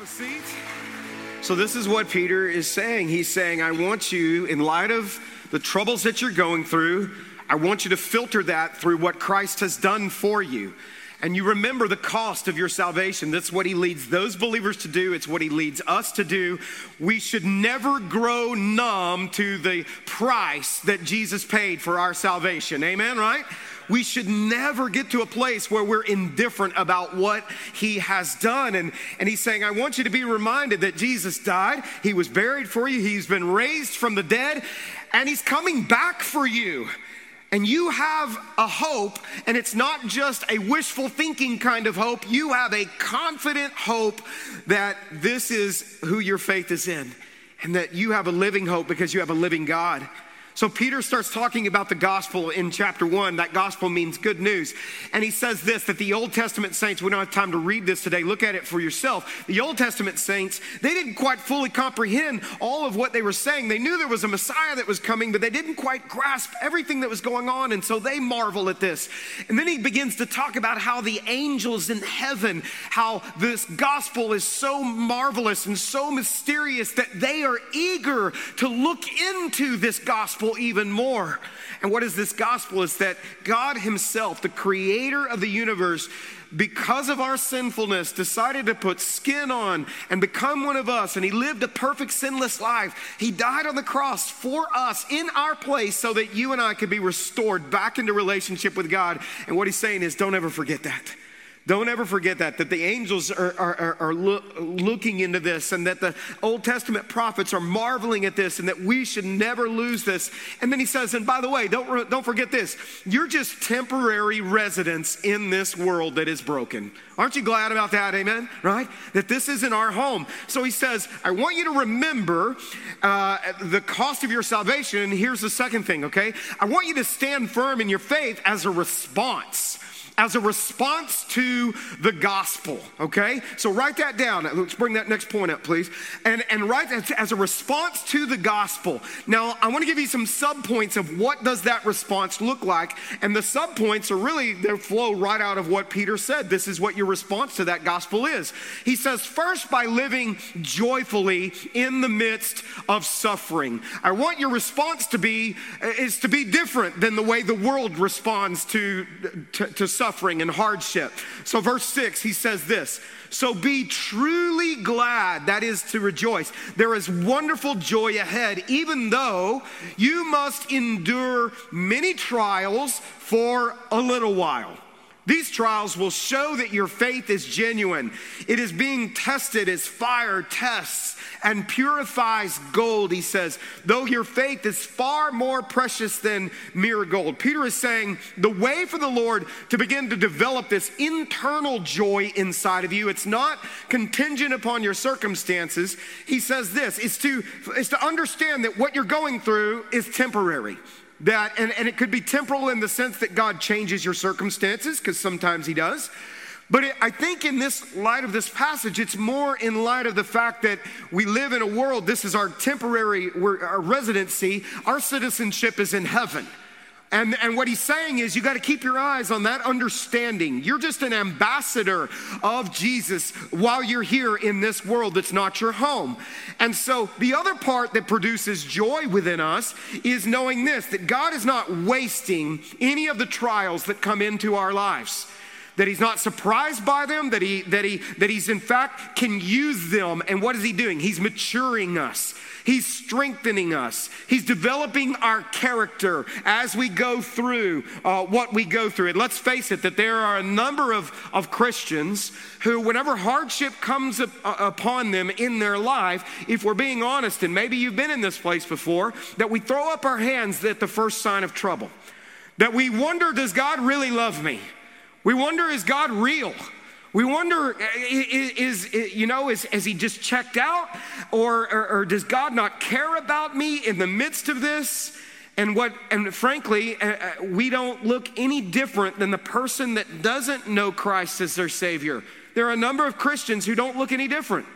Have a seat. So, this is what Peter is saying. He's saying, I want you, in light of the troubles that you're going through, I want you to filter that through what Christ has done for you. And you remember the cost of your salvation. That's what he leads those believers to do. It's what he leads us to do. We should never grow numb to the price that Jesus paid for our salvation. Amen, right? We should never get to a place where we're indifferent about what he has done. And, and he's saying, I want you to be reminded that Jesus died, he was buried for you, he's been raised from the dead, and he's coming back for you. And you have a hope, and it's not just a wishful thinking kind of hope. You have a confident hope that this is who your faith is in, and that you have a living hope because you have a living God. So Peter starts talking about the gospel in chapter one. That gospel means good news. And he says this that the Old Testament saints, we don't have time to read this today, look at it for yourself. The Old Testament saints, they didn't quite fully comprehend all of what they were saying. They knew there was a Messiah that was coming, but they didn't quite grasp everything that was going on. And so they marvel at this. And then he begins to talk about how the angels in heaven, how this gospel is so marvelous and so mysterious that they are eager to look into this gospel gospel even more. And what is this gospel? Is that God Himself, the creator of the universe, because of our sinfulness, decided to put skin on and become one of us. And He lived a perfect, sinless life. He died on the cross for us in our place so that you and I could be restored back into relationship with God. And what He's saying is, don't ever forget that. Don't ever forget that, that the angels are, are, are, looking into this and that the Old Testament prophets are marveling at this and that we should never lose this. And then he says, and by the way, don't, don't forget this you're just temporary residents in this world that is broken. Aren't you glad about that? Amen? Right? That this isn't our home. So he says, I want you to remember uh, the cost of your salvation. And here's the second thing, okay? I want you to stand firm in your faith as a response as a response to the gospel, okay? So write that down. Let's bring that next point up, please. And, and write that as a response to the gospel. Now, I want to give you some subpoints of what does that response look like. And the subpoints are really, they flow right out of what Peter said. This is what your response to that gospel is. He says, first, by living joyfully in the midst of suffering. I want your response to be, is to be different than the way the world responds to, to, to suffering suffering and hardship. So, verse 6, he says this So be truly glad, that is to rejoice. There is wonderful joy ahead, even though you must endure many trials for a little while. These trials will show that your faith is genuine. It is being tested as fire tests and purifies gold, he says, though your faith is far more precious than mere gold. Peter is saying the way for the Lord to begin to develop this internal joy inside of you, it's not contingent upon your circumstances. He says this is to, is to understand that what you're going through is temporary that and, and it could be temporal in the sense that god changes your circumstances because sometimes he does but it, I think in this light of this passage, it's more in light of the fact that we live in a world, this is our temporary our residency, our citizenship is in heaven. And, and what he's saying is, you got to keep your eyes on that understanding. You're just an ambassador of Jesus while you're here in this world that's not your home. And so, the other part that produces joy within us is knowing this that God is not wasting any of the trials that come into our lives that he's not surprised by them, that, he, that, he, that he's in fact can use them. And what is he doing? He's maturing us. He's strengthening us. He's developing our character as we go through uh, what we go through. And let's face it, that there are a number of, of Christians who, whenever hardship comes up, uh, upon them in their life, if we're being honest, and maybe you've been in this place before, that we throw up our hands at the first sign of trouble. That we wonder, does God really love me? We wonder, is God real? We wonder, is, is you know, is, is he just checked out? Or, or, or, does God not care about me in the midst of this? And what, and frankly, uh, uh, we don't look any different than the person that doesn't know Christ as their Savior. There are a number of Christians who don't look any different.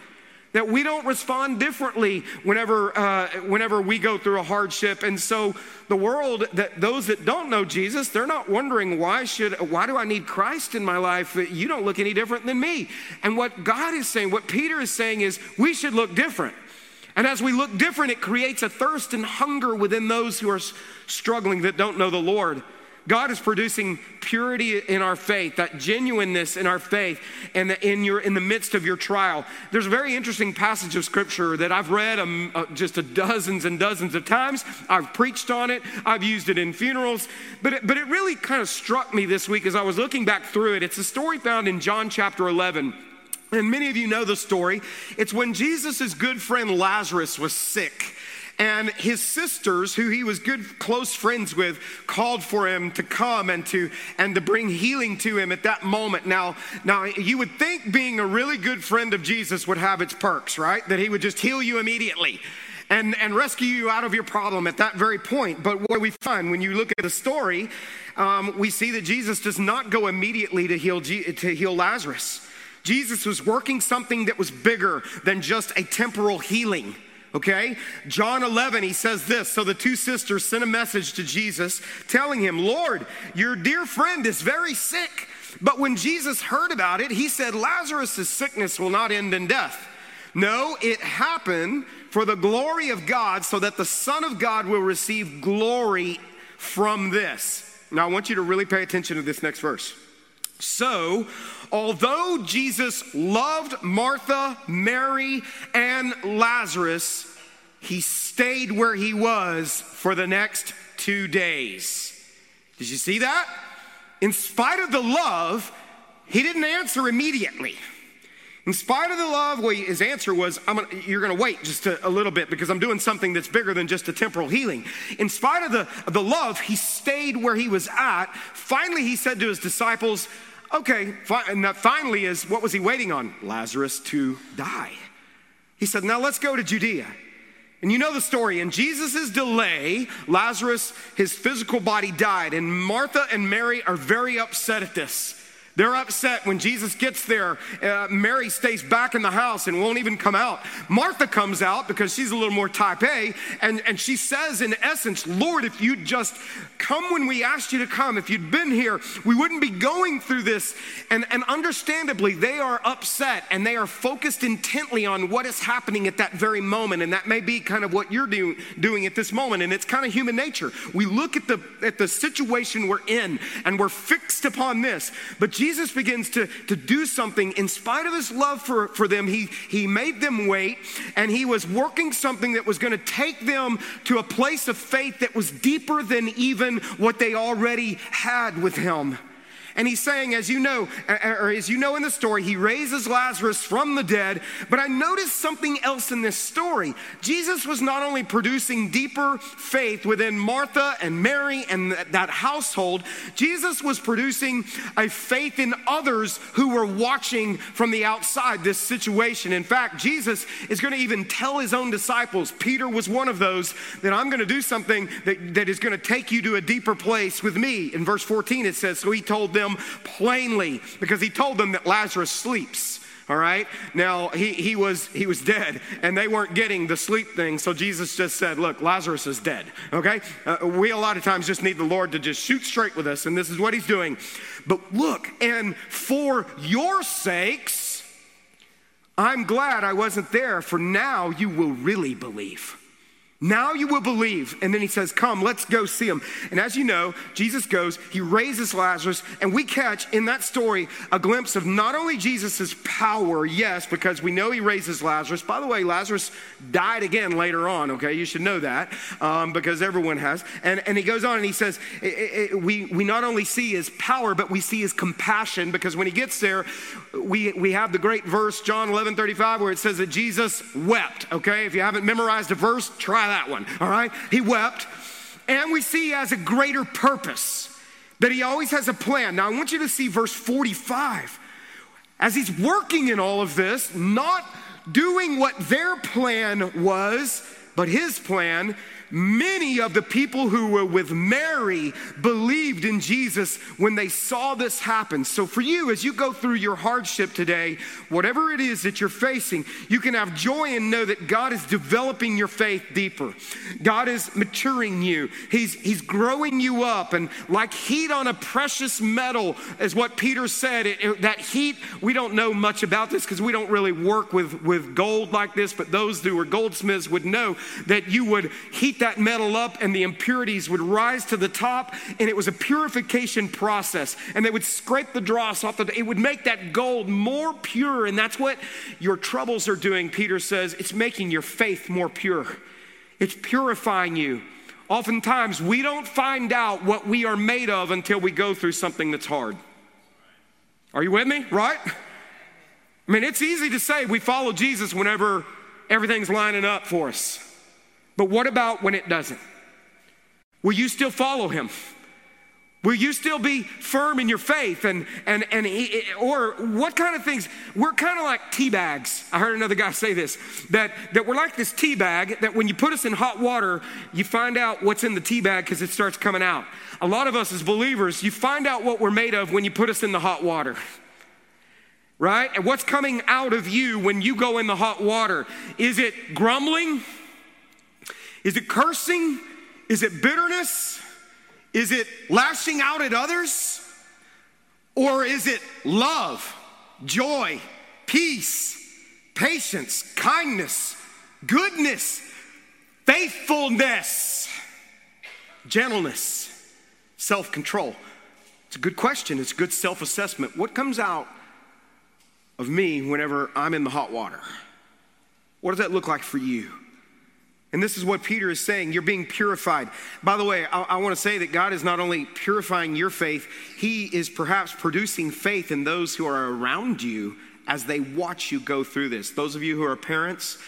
That we don't respond differently whenever, uh, whenever we go through a hardship. And so the world, that those that don't know Jesus, they're not wondering why should, why do I need Christ in my life? You don't look any different than me. And what God is saying, what Peter is saying is we should look different. And as we look different, it creates a thirst and hunger within those who are struggling that don't know the Lord. God is producing purity in our faith, that genuineness in our faith, and in your in the midst of your trial. There's a very interesting passage of scripture that I've read um, uh, just a dozens and dozens of times. I've preached on it. I've used it in funerals, but it, but it really kind of struck me this week as I was looking back through it. It's a story found in John chapter 11. And many of you know the story. It's when Jesus' good friend Lazarus was sick and his sisters, who he was good, close friends with, called for him to come and to and to bring healing to him at that moment. Now, now you would think being a really good friend of Jesus would have its perks, right? That he would just heal you immediately. And, and rescue you out of your problem at that very point. But what we find when you look at the story, um, we see that Jesus does not go immediately to heal, to heal Lazarus. Jesus was working something that was bigger than just a temporal healing. Okay? John 11, he says this. So the two sisters sent a message to Jesus telling him, Lord, your dear friend is very sick. But when Jesus heard about it, he said, Lazarus' sickness will not end in death. No, it happened for the glory of God, so that the Son of God will receive glory from this. Now, I want you to really pay attention to this next verse. So, although Jesus loved Martha, Mary, and Lazarus, he stayed where he was for the next two days. Did you see that? In spite of the love, he didn't answer immediately. In spite of the love, well, his answer was, gonna, You're going to wait just a, a, little bit because I'm doing something that's bigger than just a temporal healing. In spite of the, the love, he stayed where he was at. Finally, he said to his disciples, Okay, and that finally is what was he waiting on? Lazarus to die. He said, Now let's go to Judea. And you know the story. In Jesus' delay, Lazarus, his physical body died, and Martha and Mary are very upset at this. They're upset when Jesus gets there. Uh, Mary stays back in the house and won't even come out. Martha comes out because she's a little more type A, and, and she says, in essence, Lord, if you'd just come when we asked you to come, if you'd been here, we wouldn't be going through this. And, and understandably, they are upset and they are focused intently on what is happening at that very moment. And that may be kind of what you're do, doing at this moment. And it's kind of human nature. We look at the, at the situation we're in and we're fixed upon this. But Jesus Jesus begins to, to do something in spite of his love for, for them. He, he made them wait, and he was working something that was going to take them to a place of faith that was deeper than even what they already had with him. And he's saying, as you know, or as you know in the story, he raises Lazarus from the dead. But I noticed something else in this story. Jesus was not only producing deeper faith within Martha and Mary and that household, Jesus was producing a faith in others who were watching from the outside this situation. In fact, Jesus is going to even tell his own disciples, Peter was one of those, that I'm going to do something that, that is going to take you to a deeper place with me. In verse 14, it says, So he told them, them plainly because he told them that Lazarus sleeps. All right. Now he, he was he was dead, and they weren't getting the sleep thing. So Jesus just said, "Look, Lazarus is dead." Okay. Uh, we a lot of times just need the Lord to just shoot straight with us, and this is what He's doing. But look, and for your sakes, I'm glad I wasn't there. For now you will really believe. Now you will believe. And then he says, Come, let's go see him. And as you know, Jesus goes, he raises Lazarus, and we catch in that story a glimpse of not only Jesus' power, yes, because we know he raises Lazarus. By the way, Lazarus died again later on, okay? You should know that um, because everyone has. And, and he goes on and he says, it, it, we, we not only see his power, but we see his compassion because when he gets there, we, we have the great verse, John 11 35, where it says that Jesus wept, okay? If you haven't memorized a verse, try that one, all right? He wept. And we see he has a greater purpose, that he always has a plan. Now, I want you to see verse 45. As he's working in all of this, not doing what their plan was, but his plan, Many of the people who were with Mary believed in Jesus when they saw this happen. So, for you, as you go through your hardship today, whatever it is that you're facing, you can have joy and know that God is developing your faith deeper. God is maturing you, He's, he's growing you up. And like heat on a precious metal, is what Peter said. It, it, that heat, we don't know much about this because we don't really work with, with gold like this, but those who are goldsmiths would know that you would heat that metal up and the impurities would rise to the top, and it was a purification process. And they would scrape the dross off the, it would make that gold more pure. And that's what your troubles are doing, Peter says. It's making your faith more pure, it's purifying you. Oftentimes, we don't find out what we are made of until we go through something that's hard. Are you with me? Right? I mean, it's easy to say we follow Jesus whenever everything's lining up for us. But what about when it doesn't? Will you still follow him? Will you still be firm in your faith? And, and, and he, or what kind of things? We're kind of like tea bags. I heard another guy say this that, that we're like this tea bag that when you put us in hot water, you find out what's in the tea bag because it starts coming out. A lot of us as believers, you find out what we're made of when you put us in the hot water right? And what's coming out of you when you go in the hot water? Is it grumbling? Is it cursing? Is it bitterness? Is it lashing out at others? Or is it love, joy, peace, patience, kindness, goodness, faithfulness, gentleness, self control? It's a good question. It's a good self assessment. What comes out of me whenever I'm in the hot water? What does that look like for you? And this is what Peter is saying. You're being purified. By the way, I, I want to say that God is not only purifying your faith, He is perhaps producing faith in those who are around you as they watch you go through this. Those of you who are parents,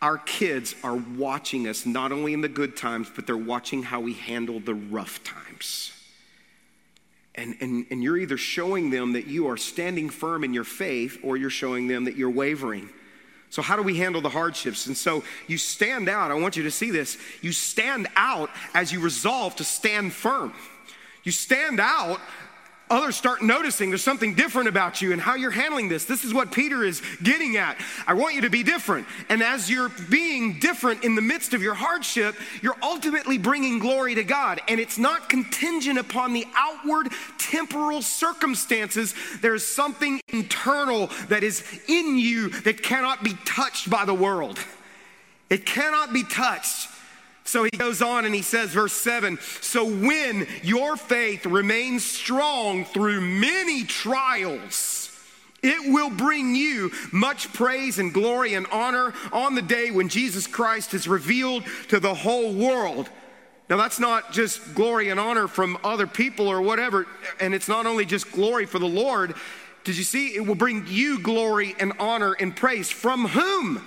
our kids are watching us not only in the good times, but they're watching how we handle the rough times. And, and, and you're either showing them that you are standing firm in your faith or you're showing them that you're wavering. So, how do we handle the hardships? And so, you stand out. I want you to see this. You stand out as you resolve to stand firm. You stand out others start noticing there's something different about you and how you're handling this. This is what Peter is getting at. I want you to be different. And as you're being different in the midst of your hardship, you're ultimately bringing glory to God. And it's not contingent upon the outward temporal circumstances. There's something internal that is in you that cannot be touched by the world. It cannot be touched. So he goes on and he says, verse 7 So when your faith remains strong through many trials, it will bring you much praise and glory and honor on the day when Jesus Christ is revealed to the whole world. Now, that's not just glory and honor from other people or whatever, and it's not only just glory for the Lord. Did you see? It will bring you glory and honor and praise. From whom?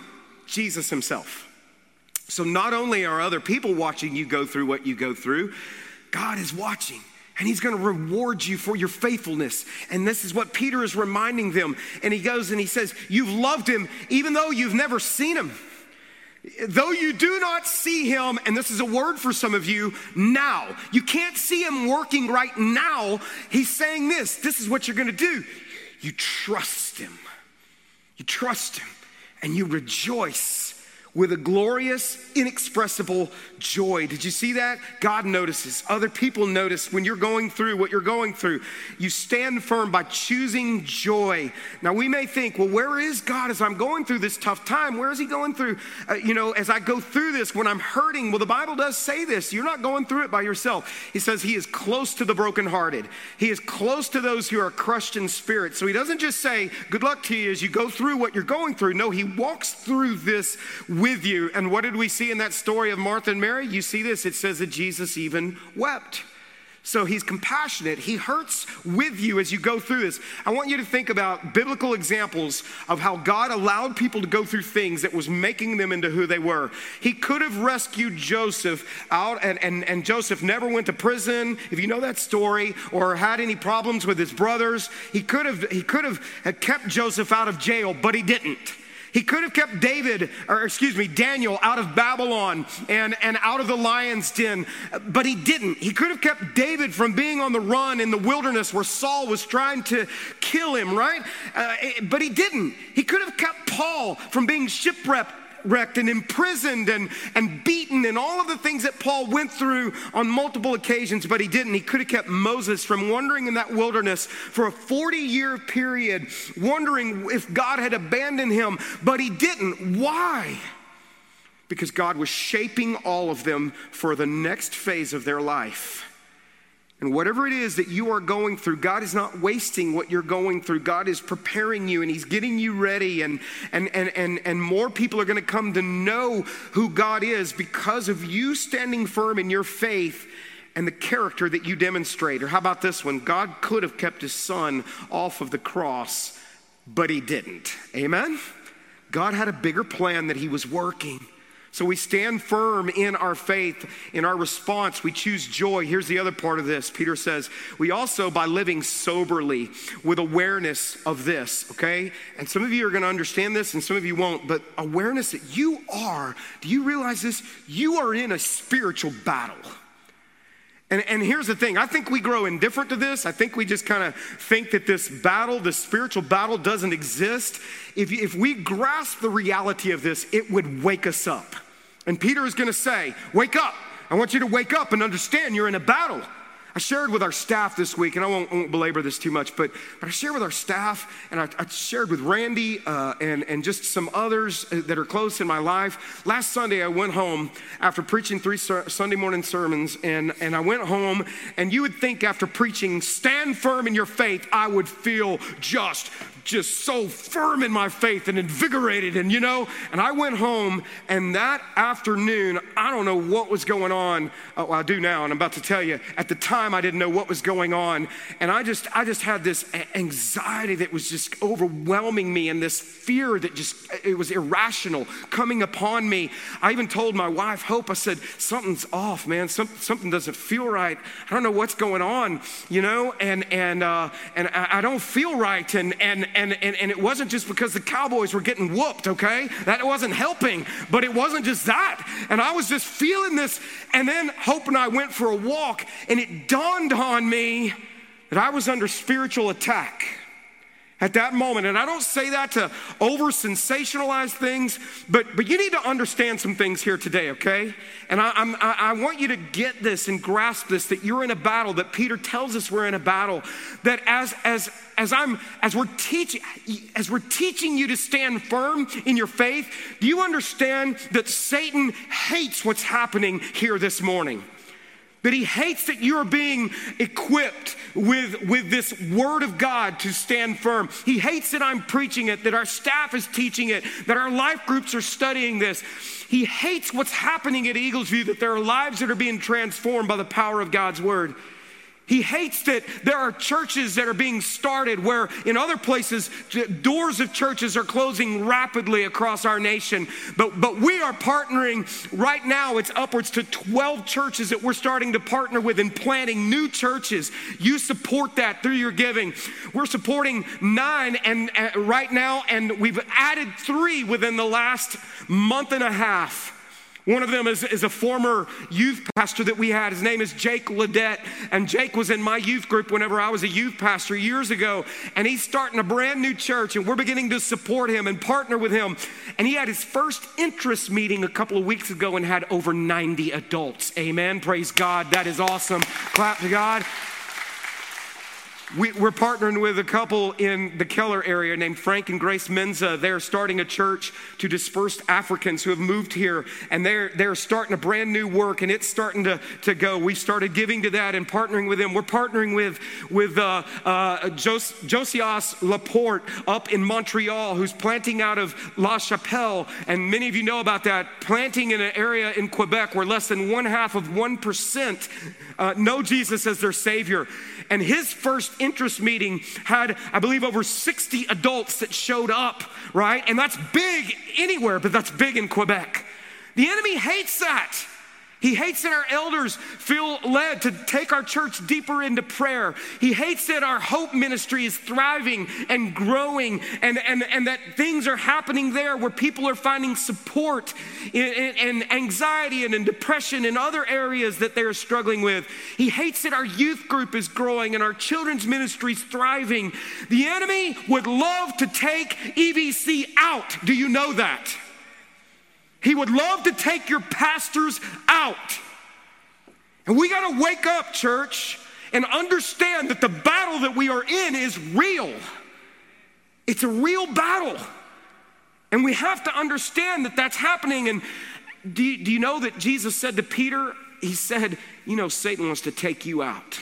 Jesus Himself. So not only are other people watching you go through what you go through, God is watching. And he's going to reward you for your faithfulness. And this is what Peter is reminding them. And he goes and he says, You've loved him even though you've never seen him. Though you do not see him, and this is a word for some of you now, you can't see him working right now. He's saying this this is what you're going to do. You trust him. You trust him and you rejoice with a glorious, inexpressible joy. Did you see that? God notices. Other people notice when you're going through what you're going through. You stand firm by choosing joy. Now, we may think, well, where is God as I'm going through this tough time? Where is He going through, uh, you know, as I go through this when I'm hurting? Well, the Bible does say this. You're not going through it by yourself. He says He is close to the brokenhearted, He is close to those who are crushed in spirit. So He doesn't just say, good luck to you as you go through what you're going through. No, He walks through this with you. And what did we see in that story of Martha and Mary? You see this. It says that Jesus even wept. So he's compassionate. He hurts with you as you go through this. I want you to think about biblical examples of how God allowed people to go through things that was making them into who they were. He could have rescued Joseph out, and, and, and Joseph never went to prison, if you know that story, or had any problems with his brothers. He could have, he could have kept Joseph out of jail, but he didn't. He could have kept David, or excuse me, Daniel out of Babylon and, and out of the lion's den, but he didn't. He could have kept David from being on the run in the wilderness where Saul was trying to kill him, right? Uh, but he didn't. He could have kept Paul from being shipwrecked wrecked and imprisoned and, and beaten and all of the things that Paul went through on multiple occasions, but he didn't. He could have kept Moses from wandering in that wilderness for a 40 year period, wondering if God had abandoned him, but he didn't. Why? Because God was shaping all of them for the next phase of their life. And whatever it is that you are going through, God is not wasting what you're going through. God is preparing you and He's getting you ready. And, and, and, and, and more people are going to come to know who God is because of you standing firm in your faith and the character that you demonstrate. Or how about this one? God could have kept His son off of the cross, but He didn't. Amen? God had a bigger plan that He was working. So we stand firm in our faith, in our response. We choose joy. Here's the other part of this. Peter says, we also, by living soberly with awareness of this, okay? And some of you are going to understand this and some of you won't, but awareness that you are, do you realize this? You are in a spiritual battle. And, and here's the thing I think we grow indifferent to this. I think we just kind of think that this battle, this spiritual battle, doesn't exist. If, if we grasp the reality of this, it would wake us up. And Peter is going to say, Wake up. I want you to wake up and understand you're in a battle. I shared with our staff this week, and I won't, won't belabor this too much, but, but I shared with our staff, and I, I shared with Randy uh, and, and just some others that are close in my life. Last Sunday, I went home after preaching three sur- Sunday morning sermons, and, and I went home, and you would think after preaching, stand firm in your faith, I would feel just just so firm in my faith and invigorated and you know and i went home and that afternoon i don't know what was going on. Oh, well, i do now and i'm about to tell you. At the time i didn't know what was going on. And i just i just had this anxiety that was just overwhelming me and this fear that just it was irrational coming upon me. I even told my wife hope i said something's off man. Some, something doesn't feel right. I don't know what's going on you know? And and uh, and I, I don't feel right. And and and, and, and it wasn't just because the Cowboys were getting whooped, okay? That wasn't helping, but it wasn't just that. And I was just feeling this. And then Hope and I went for a walk, and it dawned on me that I was under spiritual attack at that moment. And I don't say that to over sensationalize things, but, but you need to understand some things here today, okay? And I, I'm, I want you to get this and grasp this that you're in a battle, that Peter tells us we're in a battle, that as, as, as I'm as we're teaching as we're teaching you to stand firm in your faith, do you understand that Satan hates what's happening here this morning? That he hates that you're being equipped with, with this word of God to stand firm. He hates that I'm preaching it, that our staff is teaching it, that our life groups are studying this. He hates what's happening at Eagles View, that there are lives that are being transformed by the power of God's word. He hates that there are churches that are being started where in other places doors of churches are closing rapidly across our nation. But, but we are partnering right now, it's upwards to 12 churches that we're starting to partner with in planting new churches. You support that through your giving. We're supporting nine and uh, right now, and we've added three within the last month and a half. One of them is, is, a former youth pastor that we had. His name is Jake Ledette. And Jake was in my youth group whenever I was a youth pastor years ago. And he's starting a brand new church, and we're beginning to support him and partner with him. And he had his first interest meeting a couple of weeks ago and had over 90 adults. Amen. Praise God. That is awesome. Clap to God. We, are partnering with a couple in the Keller area named Frank and Grace Menza. They're starting a church to dispersed Africans who have moved here, and they're, they're starting a brand new work, and it's starting to, to go. We started giving to that and partnering with them. We're partnering with, with uh, uh, Jos- Josias Laporte up in Montreal, who's planting out of La Chapelle, and many of you know about that, planting in an area in Quebec where less than one half of 1% uh, know Jesus as their Savior. And his first interest meeting had, I believe, over 60 adults that showed up, right? And that's big anywhere, but that's big in Quebec. The enemy hates that. He hates that our elders feel led to take our church deeper into prayer. He hates that our hope ministry is thriving and growing and, and, and that things are happening there where people are finding support and anxiety and in depression and other areas that they're struggling with. He hates that our youth group is growing and our children's ministry is thriving. The enemy would love to take EBC out. Do you know that? He would love to take your pastors out. And we got to wake up, church, and understand that the battle that we are in is real. It's a real battle. And we have to understand that that's happening. And do you, do you know that Jesus said to Peter, He said, You know, Satan wants to take you out.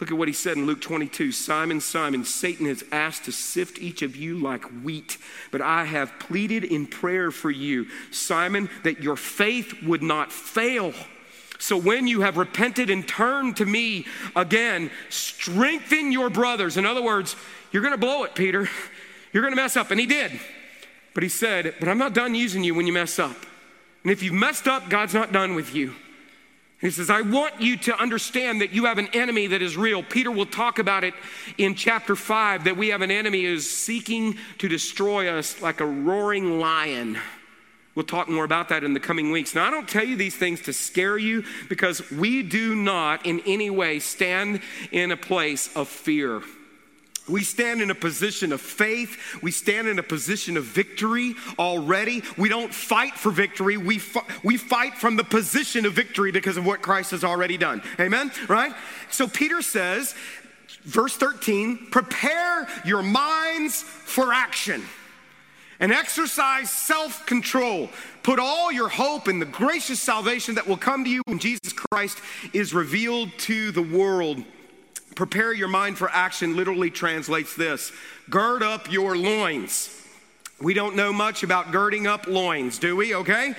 Look at what he said in Luke 22 Simon, Simon, Satan has asked to sift each of you like wheat, but I have pleaded in prayer for you, Simon, that your faith would not fail. So when you have repented and turned to me again, strengthen your brothers. In other words, you're going to blow it, Peter. You're going to mess up. And he did. But he said, But I'm not done using you when you mess up. And if you've messed up, God's not done with you. He says, I want you to understand that you have an enemy that is real. Peter will talk about it in chapter 5 that we have an enemy who is seeking to destroy us like a roaring lion. We'll talk more about that in the coming weeks. Now, I don't tell you these things to scare you because we do not in any way stand in a place of fear. We stand in a position of faith. We stand in a position of victory already. We don't fight for victory. We, we fight from the position of victory because of what Christ has already done. Amen? Right? So Peter says, verse 13, prepare your minds for action and exercise self control. Put all your hope in the gracious salvation that will come to you when Jesus Christ is revealed to the world. Prepare your mind for action literally translates this gird up your loins. We don't know much about girding up loins, do we? Okay?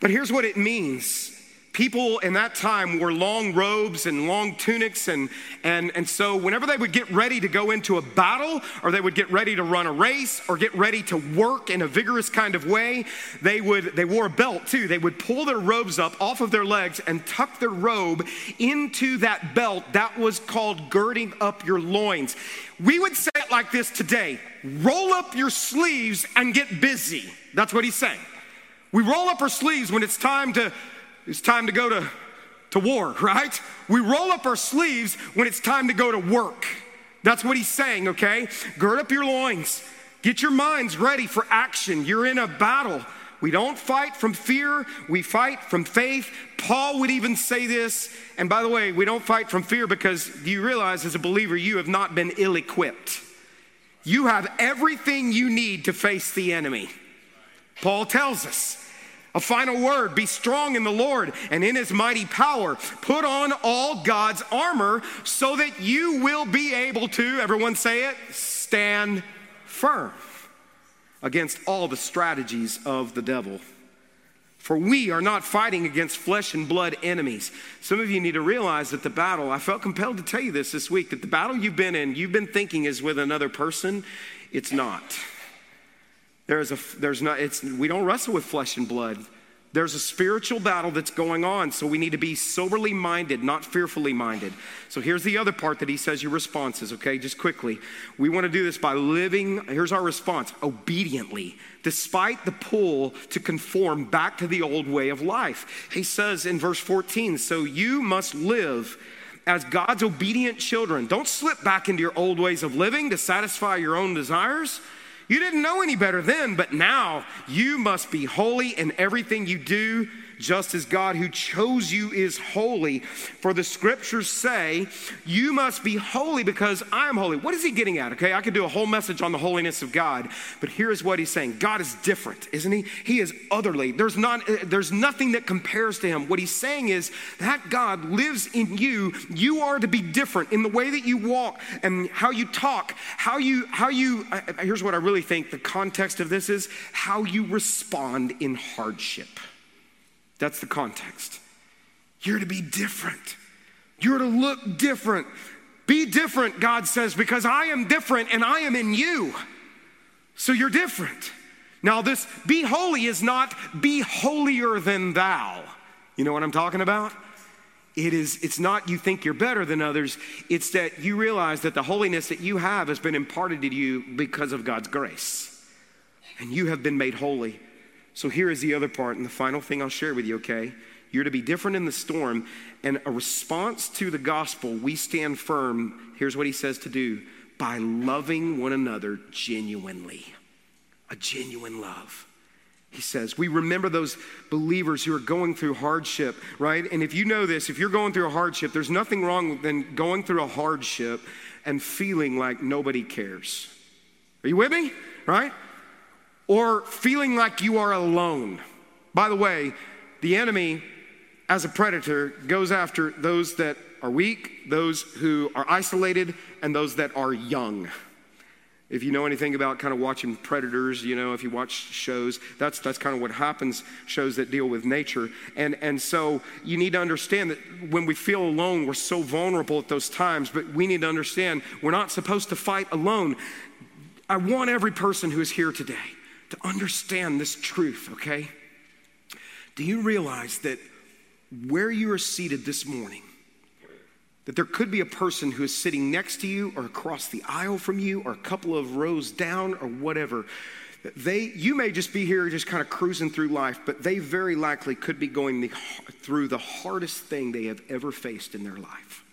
But here's what it means people in that time wore long robes and long tunics and, and, and so whenever they would get ready to go into a battle or they would get ready to run a race or get ready to work in a vigorous kind of way they would they wore a belt too. They would pull their robes up off of their legs and tuck their robe into that belt that was called girding up your loins. We would say it like this today. Roll up your sleeves and get busy. That's what he's saying. We roll up our sleeves when it's time to it's time to go to, to war, right? We roll up our sleeves when it's time to go to work. That's what he's saying, okay? Gird up your loins, get your minds ready for action. You're in a battle. We don't fight from fear, we fight from faith. Paul would even say this. And by the way, we don't fight from fear because do you realize as a believer, you have not been ill equipped? You have everything you need to face the enemy. Paul tells us. A final word be strong in the Lord and in his mighty power. Put on all God's armor so that you will be able to, everyone say it, stand firm against all the strategies of the devil. For we are not fighting against flesh and blood enemies. Some of you need to realize that the battle, I felt compelled to tell you this this week, that the battle you've been in, you've been thinking is with another person. It's not. There is a, there's not, it's, we don't wrestle with flesh and blood. There's a spiritual battle that's going on, so we need to be soberly minded, not fearfully minded. So here's the other part that he says your responses, okay, just quickly. We want to do this by living, here's our response obediently, despite the pull to conform back to the old way of life. He says in verse 14, so you must live as God's obedient children. Don't slip back into your old ways of living to satisfy your own desires. You didn't know any better then, but now you must be holy in everything you do just as God who chose you is holy. For the scriptures say, You must be holy because I am holy. What is he getting at? Okay, I could do a whole message on the holiness of God, but here's what he's saying God is different, isn't he? He is otherly. There's, not, eh, there's nothing that compares to him. What he's saying is that God lives in you. You are to be different in the way that you walk and how you talk, how you, how you, here's what I really think the context of this is how you respond in hardship. That's the context. You're to be different. You're to look different. Be different, God says, because I am different and I am in you. So you're different. Now, this be holy is not be holier than thou. You know what I'm talking about? It is, it's not you think you're better than others, it's that you realize that the holiness that you have has been imparted to you because of God's grace. And you have been made holy. So here is the other part, and the final thing I'll share with you, okay? You're to be different in the storm, and a response to the gospel, we stand firm. Here's what he says to do by loving one another genuinely. A genuine love. He says, we remember those believers who are going through hardship, right? And if you know this, if you're going through a hardship, there's nothing wrong than going through a hardship and feeling like nobody cares. Are you with me? Right? Or feeling like you are alone. By the way, the enemy, as a predator, goes after those that are weak, those who are isolated, and those that are young. If you know anything about kind of watching predators, you know, if you watch shows, that's, that's kind of what happens, shows that deal with nature. And, and so you need to understand that when we feel alone, we're so vulnerable at those times, but we need to understand we're not supposed to fight alone. I want every person who is here today to understand this truth, okay? Do you realize that where you are seated this morning, that there could be a person who is sitting next to you or across the aisle from you or a couple of rows down or whatever. They, you may just be here just kind of cruising through life, but they very likely could be going the, through the hardest thing they have ever faced in their life.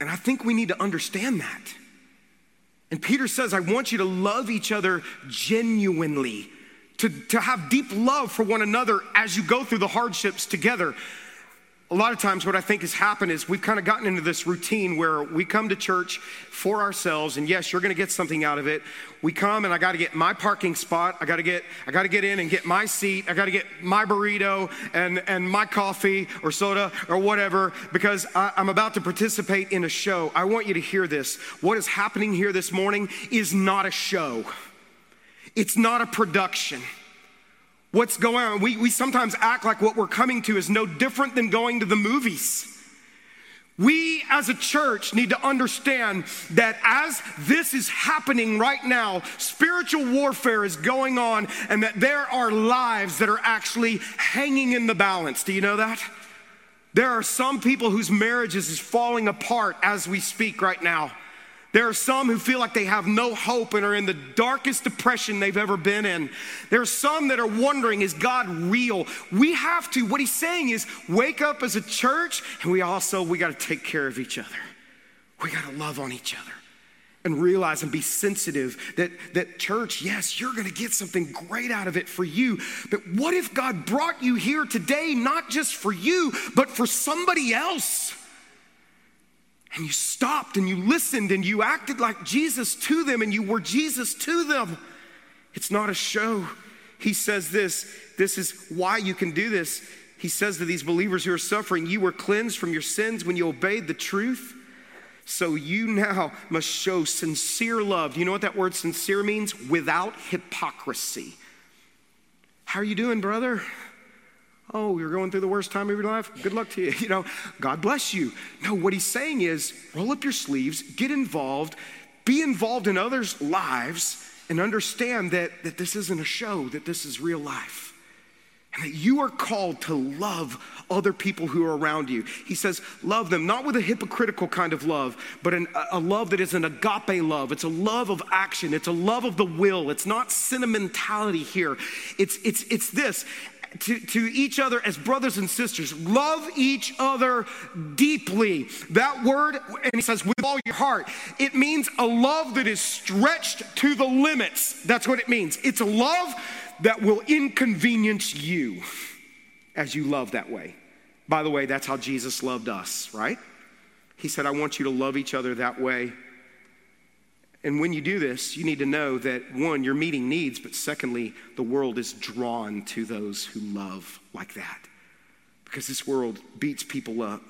And I think we need to understand that. And Peter says, I want you to love each other genuinely, to, to have deep love for one another as you go through the hardships together a lot of times what I think has happened is we've kind of gotten into this routine where we come to church for ourselves and yes, you're going to get something out of it. We come and I got to get my parking spot. I got to get I got to get in and get my seat. I got to get my burrito and and my coffee or soda or whatever because I, I'm about to participate in a show. I want you to hear this. What is happening here this morning is not a show. It's not a production what's going on. We, we sometimes act like what we're coming to is no different than going to the movies. We as a church need to understand that as this is happening right now, spiritual warfare is going on, and that there are lives that are actually hanging in the balance. Do you know that? There are some people whose marriages is falling apart as we speak right now. There are some who feel like they have no hope and are in the darkest depression they've ever been in. There are some that are wondering, is God real? We have to, what he's saying is, wake up as a church and we also, we got to take care of each other. We got to love on each other and realize and be sensitive that, that church, yes, you're going to get something great out of it for you. But what if God brought you here today, not just for you, but for somebody else? And you stopped and you listened and you acted like Jesus to them and you were Jesus to them. It's not a show. He says this this is why you can do this. He says to these believers who are suffering, You were cleansed from your sins when you obeyed the truth. So you now must show sincere love. Do you know what that word sincere means? Without hypocrisy. How are you doing, brother? Oh, you're going through the worst time of your life? Good luck to you. You know, God bless you. No, what he's saying is roll up your sleeves, get involved, be involved in others' lives, and understand that, that this isn't a show, that this is real life. And that you are called to love other people who are around you. He says, love them, not with a hypocritical kind of love, but an, a love that is an agape love. It's a love of action, it's a love of the will. It's not sentimentality here. It's, it's, it's this to, to each other as brothers and sisters. Love each other deeply. That word, and he says, with all your heart, it means a love that is stretched to the limits. That's what it means. It's a love that will inconvenience you as you love that way. By the way, that's how Jesus loved us, right? He said, I want you to love each other that way and when you do this, you need to know that one, you're meeting needs, but secondly, the world is drawn to those who love like that. Because this world beats people up.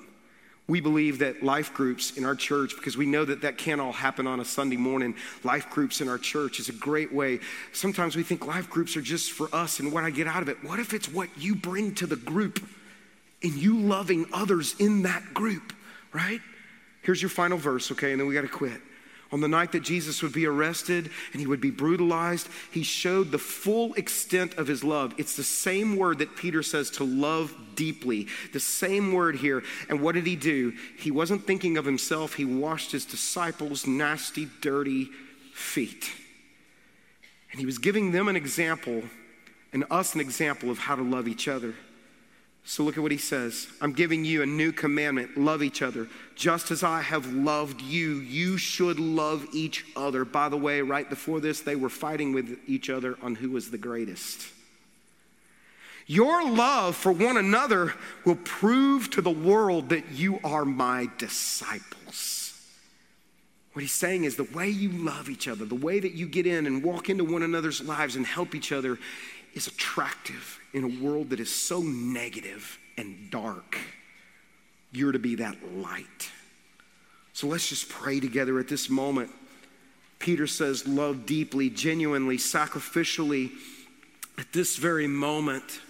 We believe that life groups in our church, because we know that that can't all happen on a Sunday morning, life groups in our church is a great way. Sometimes we think life groups are just for us and what I get out of it. What if it's what you bring to the group and you loving others in that group, right? Here's your final verse, okay, and then we got to quit. On the night that Jesus would be arrested and he would be brutalized, he showed the full extent of his love. It's the same word that Peter says to love deeply, the same word here. And what did he do? He wasn't thinking of himself, he washed his disciples' nasty, dirty feet. And he was giving them an example and us an example of how to love each other. So look at what he says. I'm giving you a new commandment love each other. Just as I have loved you, you should love each other. By the way, right before this, they were fighting with each other on who was the greatest. Your love for one another will prove to the world that you are my disciples. What he's saying is the way you love each other, the way that you get in and walk into one another's lives and help each other is attractive in a world that is so negative and dark. You're to be that light. So let's just pray together at this moment. Peter says, Love deeply, genuinely, sacrificially at this very moment.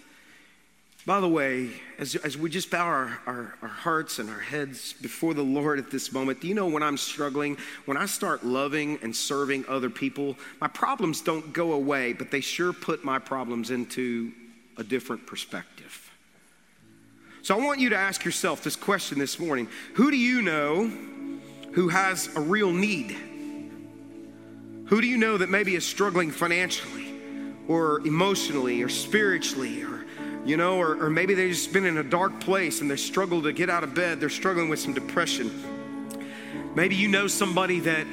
By the way, as, as we just bow our, our, our, hearts and our heads before the Lord at this moment, do you know when I'm struggling, when I start loving and serving other people, my problems don't go away, but they sure put my problems into a different perspective. So I want you to ask yourself this question this morning Who do you know who has a real need? Who do you know that maybe is struggling financially or emotionally or spiritually or you know, or, or maybe they've just been in a dark place and they struggle to get out of bed. They're struggling with some depression. Maybe you know somebody that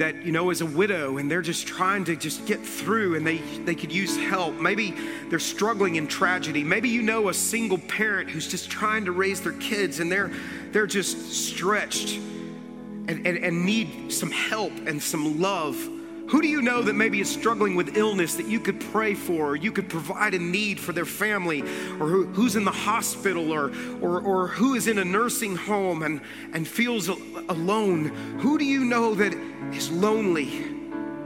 that you know is a widow and they're just trying to just get through and they they could use help. Maybe they're struggling in tragedy. Maybe you know a single parent who's just trying to raise their kids and they're they're just stretched and, and, and need some help and some love who do you know that maybe is struggling with illness that you could pray for, or you could provide a need for their family, or who, who's in the hospital, or, or, or who is in a nursing home and, and feels alone? Who do you know that is lonely?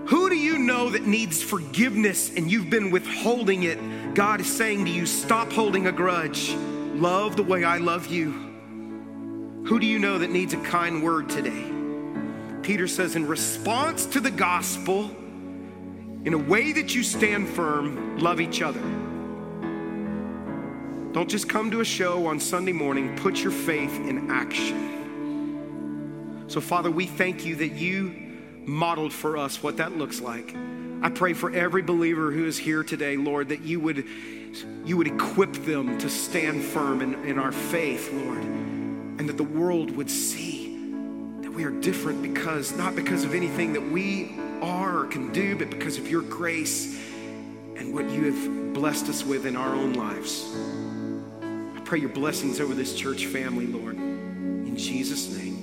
Who do you know that needs forgiveness and you've been withholding it? God is saying to you, stop holding a grudge. Love the way I love you. Who do you know that needs a kind word today? Peter says, in response to the gospel, in a way that you stand firm, love each other. Don't just come to a show on Sunday morning, put your faith in action. So, Father, we thank you that you modeled for us what that looks like. I pray for every believer who is here today, Lord, that you would, you would equip them to stand firm in, in our faith, Lord, and that the world would see we are different because, not because of anything that we are or can do, but because of your grace and what you have blessed us with in our own lives. I pray your blessings over this church family, Lord. In Jesus' name.